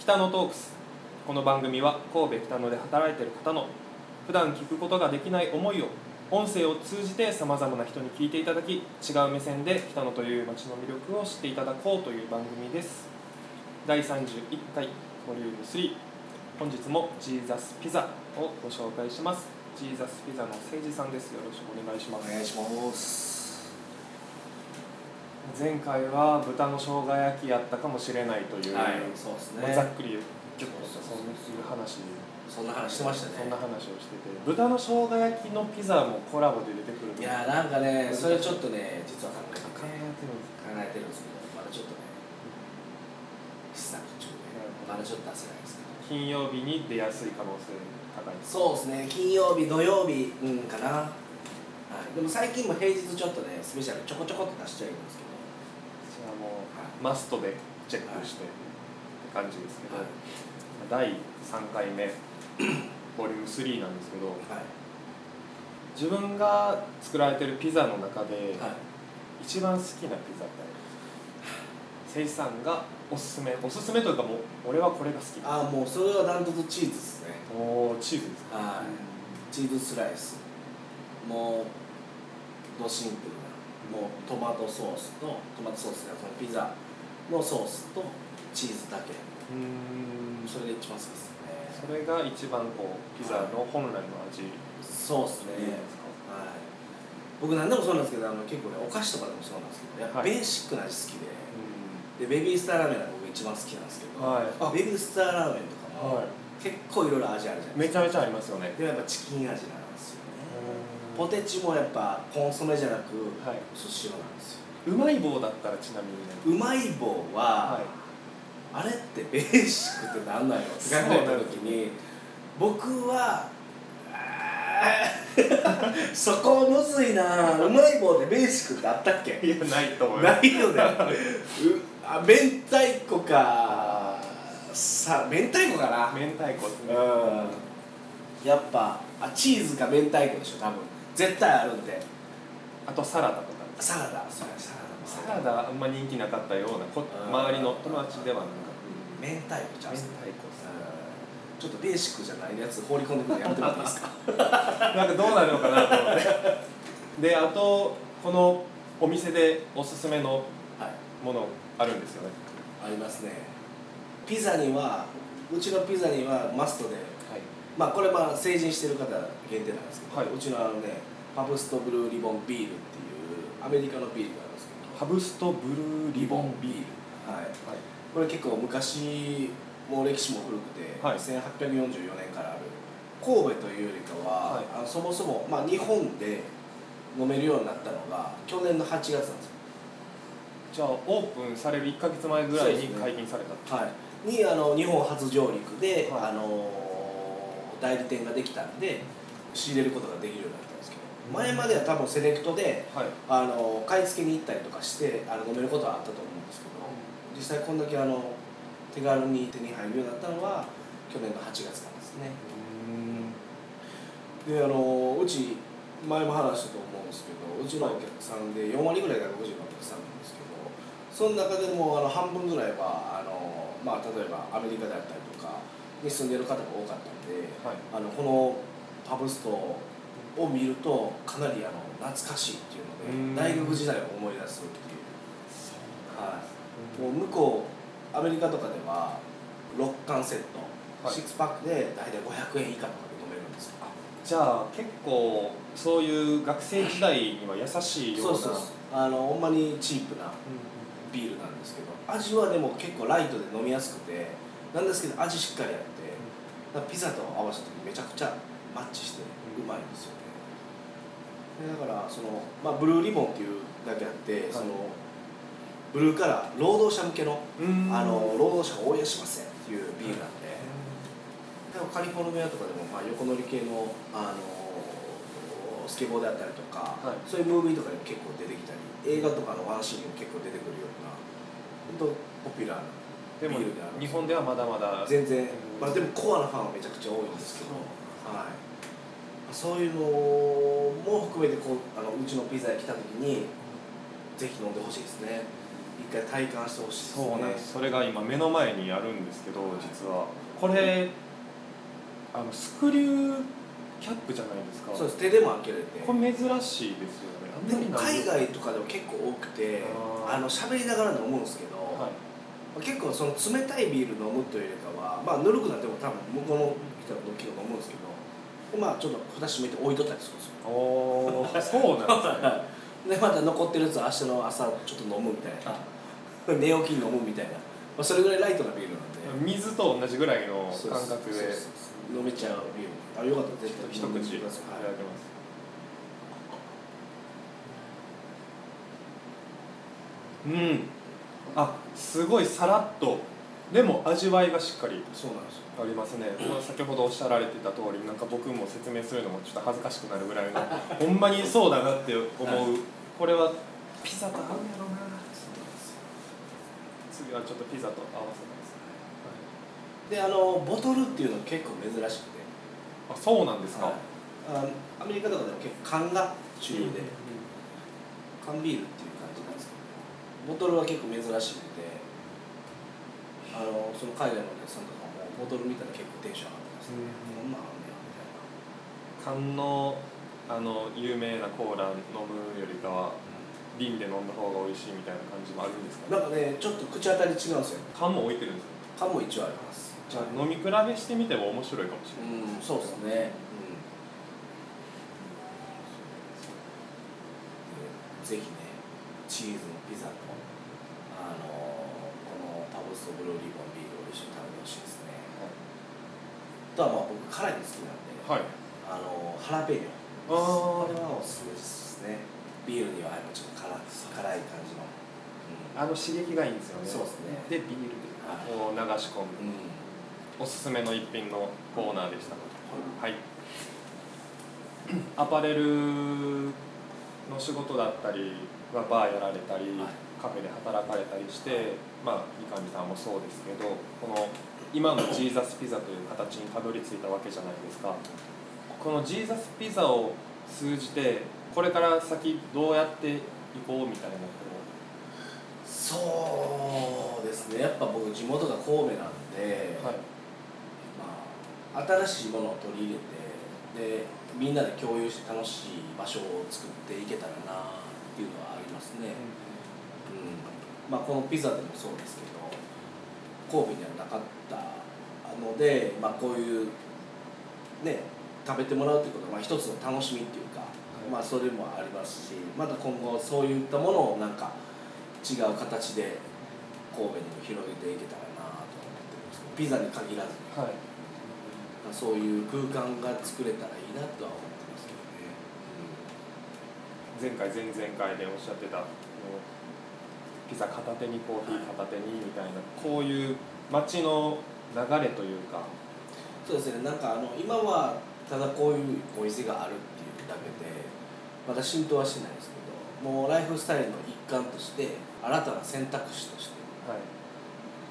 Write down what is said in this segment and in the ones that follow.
北野トークス。この番組は神戸北野で働いている方の普段聞くことができない思いを音声を通じてさまざまな人に聞いていただき違う目線で北野という街の魅力を知っていただこうという番組です。第31回ボリューム3本日もジーザスピザをご紹介します。ジーザスピザの誠司さんです。よろしくお願いします。お願いします。前回は豚の生姜焼きやったかもしれないという、はいそうですね。まあざっくりギュッとそういう話そんな話してましたね。そんな話をしてて豚の生姜焼きのピザもコラボで出てくるいやなんかねそれちょっとね実は考えて考考えてるんですえてるんですけどまだちょっとね試作中でまだちょっと出せないですけど。金曜日に出やすい可能性高いそうですね。金曜日土曜日うんかな。はい、でも最近も平日ちょっとねスペシャルちょこちょこっと出しちゃうんですけどあもうはいマストでチェックしてって感じですけど、はい。第3回目ボリューム3なんですけどはい。自分が作られてるピザの中で、はい。一番好きなピザって誠司さんがおすすめ。おすすめというかもう俺はこれが好きああもうそれはダントツチーズですね。おーチーズですか？はい。チーズスライス。もうドシンプル。なもうトマトソースとトマトソースがそのピザのソースとチーズだけ。うーん。それで一番好きですね。それが一番こうピザの本来の味。そうですね。はい僕何でもそうなんですけどあの結構ねお菓子とかでもそうなんですけどやっぱはい。ベーシックな味好きで、うでベビースターラーメンが僕一番好きなんですけど、はい。あベビースターラーメンとかも、はい。結構いろいろ味あるじゃないですか。めちゃめちゃありますよね。でもやっぱチキン味なんですよねポポテチもやっぱコンソメじゃなくはい。寿司用なんですよ。うまい棒だったらちなみにね。うまい棒は、はい。あれってベーシックってなんなんやろって考えた時に僕は そこむずいな。うまい棒でベーシックってあったっけ？いやないと思います。ないよね。うあ明太子か。さ明太子かな。明太子ですね。うん。やっぱあチーズか明太子でしょ多分絶対あるんで。あとサラダとか。サラダ。それササラダ。ラダあんま人気なかったようなこうん。周りの友達ではなんか。明太子じゃん。明太子ちょっとベーシックじゃないやつ放り込んでくるのやめてもらっていいですか？なんかどうなるのかなと思って。であとこのお店でおすすめのはい。ものあるんですよね。ありますね。ピザにはうちのピザにはマストではいまあこれまあ成人してる方限定なんですけど、はい。うちのあのねパブストブルーリボンビールっていうアメリカのビールがあるんですけど。ハブストブルーリボンビール。はい。はい。これ結構昔もう歴史も古くて、はい。1844年からある。神戸というよりかは、はい。あのそもそも、まあ、日本で飲めるようになったのが去年の8月なんですよ。じゃあオープンされる1か月前ぐらいに解禁されたはい、にあの日本初上陸で、はい。あの代理店ができたんで仕入れることができるようになったんですけど。前までは多分セレクトではい。あの買い付けに行ったりとかしてあの飲めることはあったと思うんですけど実際こんだけあの手軽に手に入るようになったのは去年の8月からですね。であのうち前も話したと思うんですけどうちのお客さんで4割ぐらい外国人のお客さんなんですけどその中でもあの半分ぐらいはあの、まあ、例えばアメリカであったりとかに住んでる方が多かったんではい。あのこのパブストを見るとかなりあの懐かしいっていううん。ので大学時代を思い出すっていう、はい、もう向こうアメリカとかでは6缶セット、はい。6パックで大体500円以下とかで飲めるんですよ。じゃあ結構そういう学生時代には優しいような。そうそうそう。あのほんまにチープなビールなんですけど味はでも結構ライトで飲みやすくてなんですけど味しっかりあってピザと合わせた時めちゃくちゃマッチしてうまいんですよね。でだからその、まあ、ブルーリボンっていうだけあって、そのブルーカラー労働者向けのうん。あの労働者を応援しませんっていうビールなんで、でもカリフォルニアとかでも、まあ、横乗り系の、あのスケボーであったりとか、はい。そういうムービーとかにも結構出てきたり映画とかのワンシーンにも結構出てくるような本当ポピュラーなでも日本ではまだまだ。全然。うんまあでもコアなファンはめちゃくちゃ多いんですけど、はい、そういうのも含めてこうあのうちのピザに来た時にぜひ飲んでほしいですね。一回体感してほしいですね。そうなんです。それが今目の前にあるんですけど実は。これあのスクリューキャップじゃないですか。そうです。手でも開けれて。これ珍しいですよね。でも海外とかでも結構多くてあの喋りながら飲むんですけど、はい結構その冷たいビール飲むというよりかはまあぬるくなっても多分向こうの人の時とか思うんですけどでまあちょっと蓋閉めて置いとったりするんですよ。おーそうなんですね。でまた残ってるやつ明日の朝ちょっと飲むみたいな。寝起きに飲むみたいな、まあ、それぐらいライトなビールなんで。水と同じぐらいの感覚で。飲めちゃうビール。あよかったら絶対。一口いただきます。うんあすごいさらっと。でも味わいがしっかりそうなんですよ。ありますね、まあ先ほどおっしゃられてた通りなんか僕も説明するのもちょっと恥ずかしくなるぐらいの ほんまにそうだなって思う。これはピザと合うんやろうな。次はちょっとピザと合わせます、であのボトルっていうの結構珍しくて。あそうなんですか、はい。あアメリカとかでも結構缶が主流で、缶ビールっていうボトルは結構珍しくてあのその海外のお客さんとかもボトル見たら結構テンション上がってます。ね、こん。なんあんね。やみたいな。缶のあの有名なコーラ飲むよりかは瓶で飲んだ方が美味しいみたいな感じもあるんですかねなんかねちょっと口当たり違うんですよ。缶も置いてるんですか缶も一応あります。じゃあ飲み比べしてみても面白いかもしれない、うんそうですね、うん、ぜひねチーズのピザとあのこのパブストブルーリボンビールを一緒に食べてほしいですね。あとはまあ僕辛いの好きなんで、はい。あのハラペーニョあこれはおすすめですね。ビールにはやっぱちょっと辛辛い感じの、うあの刺激がいいんですよね。そうですね。でビール。ではい。こう流し込む。んうん。おすすめの一品のコーナーでした。はい。アパレルの仕事だったりはバーやられたり、はい。カフェで働かれたりしてまあ三上さんもそうですけどこの今のジーザスピザという形にたどり着いたわけじゃないですか。このジーザスピザを通じてこれから先どうやっていこうみたいなこそうですね。やっぱ僕地元が神戸なんで、うはい。まあ、新しいものを取り入れてでみんなで共有して楽しい場所を作っていけたらなっていうのはありますね、うんまあ、このピザでもそうですけど神戸にはなかったので、まあ、こういうね食べてもらうってことは、まあ、一つの楽しみっていうか、いまあ、それもありますしまた今後そういったものをなんか違う形で神戸にも広げていけたらなと思ってるんですけどピザに限らずはいまあそういう空間が作れたらいいなとは思ってますけどね、前回前々回でおっしゃってたピザ片手にコーヒー片手にみたいなこういう街の流れというか。そうですね。なんかあの今はただこういうお店があるっていうだけでまだ浸透はしてないですけどもうライフスタイルの一環として新たな選択肢として。はい。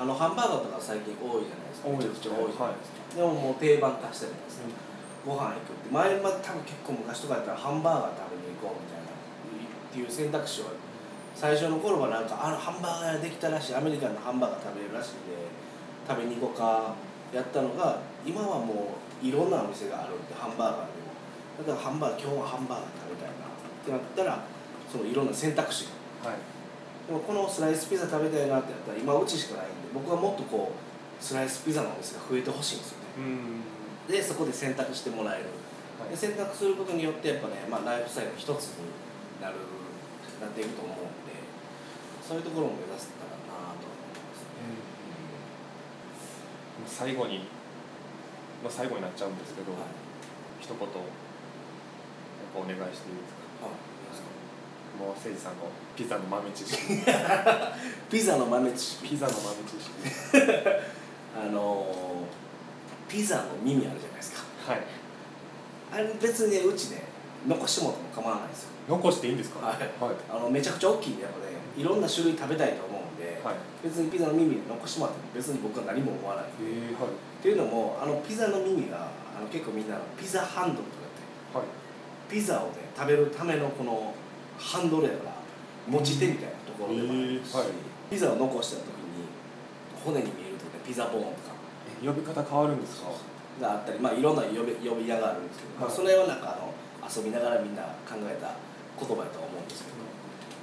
あのハンバーガーとか最近多いじゃないですか。多いですね。めちゃくちゃ多いじゃないですか、でももう定番化したじゃないですか、ご飯行くって。前まで多分結構昔とかやったらハンバーガー食べに行こうみたいな。っていう選択肢を最初の頃はなんかあのハンバーガーができたらしい。アメリカンのハンバーガー食べれるらしいんで食べに行こうかやったのが今はもういろんなお店があるってハンバーガーでも。だからハンバーガー今日はハンバーガー食べたいなってなったらそのいろんな選択肢が。はい。でもこのスライスピザ食べたいなってやったら今うちしかないんで僕はもっとこうスライスピザのお店が増えてほしいんですよね。うん。でそこで選択してもらえる。はい。で選択することによってやっぱね、まあ、ライフスタイルの一つになるなっていくと思うんでそういうところを目指せたらなと思いますね、もう最後に、まあ、最後になっちゃうんですけど、はい。一言やっぱお願いしていいですか？はいもう誠司さんのピザの豆知識。ピザの豆知識。ピザの豆知識 あのーピザの耳あるじゃないですか。はい。あれ別にねうちね残してもらっても構わないですよ。残していいんですか？はい。はい。あのめちゃくちゃ大きいんでやっぱねいろんな種類食べたいと思うんで、はい。別にピザの耳残してもらっても別に僕は何も思わない。えー、はい。っていうのもあのピザの耳があの結構みんなピザハンドルとかってはい。ピザをね食べるためのこのハンドルやから持ち手みたいなところでもあるし、へーはい。ピザを残した時に骨に見えピザボーンとか。え呼び方変わるんですか？があったりまあいろんな呼び呼び名があるんですけど、まあ、それはなんかあの遊びながらみんな考えた言葉やとは思うんですけど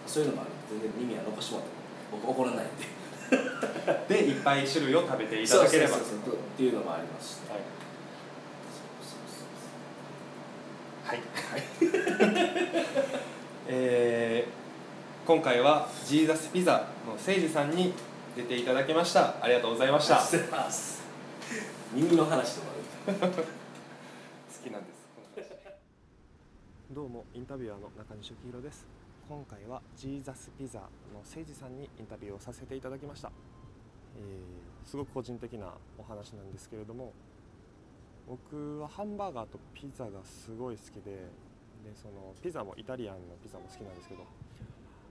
そういうのもある全然耳は残してもらっても僕怒らないんで。でいっぱい種類を食べていただければ。っていうのもあります。しはい。はい、えー今回はジーザスピザの誠司さんに出ていただきました。ありがとうございました。好耳の話とか きなんです。この話どうもインタビュアーの中西幸宏です。今回はジーザスピザの誠司さんにインタビューをさせていただきました、えーすごく個人的なお話なんですけれども僕はハンバーガーとピザがすごい好きででそのピザもイタリアンのピザも好きなんですけど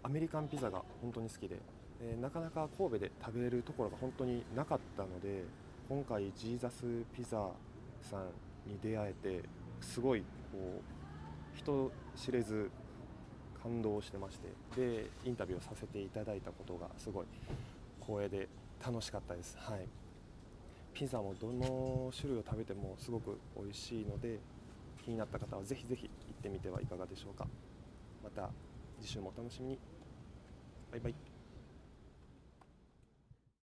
アメリカンピザが本当に好きで、えーなかなか神戸で食べれるところが本当になかったので今回ジーザスピザさんに出会えてすごいこう人知れず感動してましてでインタビューをさせていただいたことがすごい光栄で楽しかったです。はい。ピザもどの種類を食べてもすごく美味しいので気になった方はぜひぜひ行ってみてはいかがでしょうか。また次週もお楽しみに。バイバイ。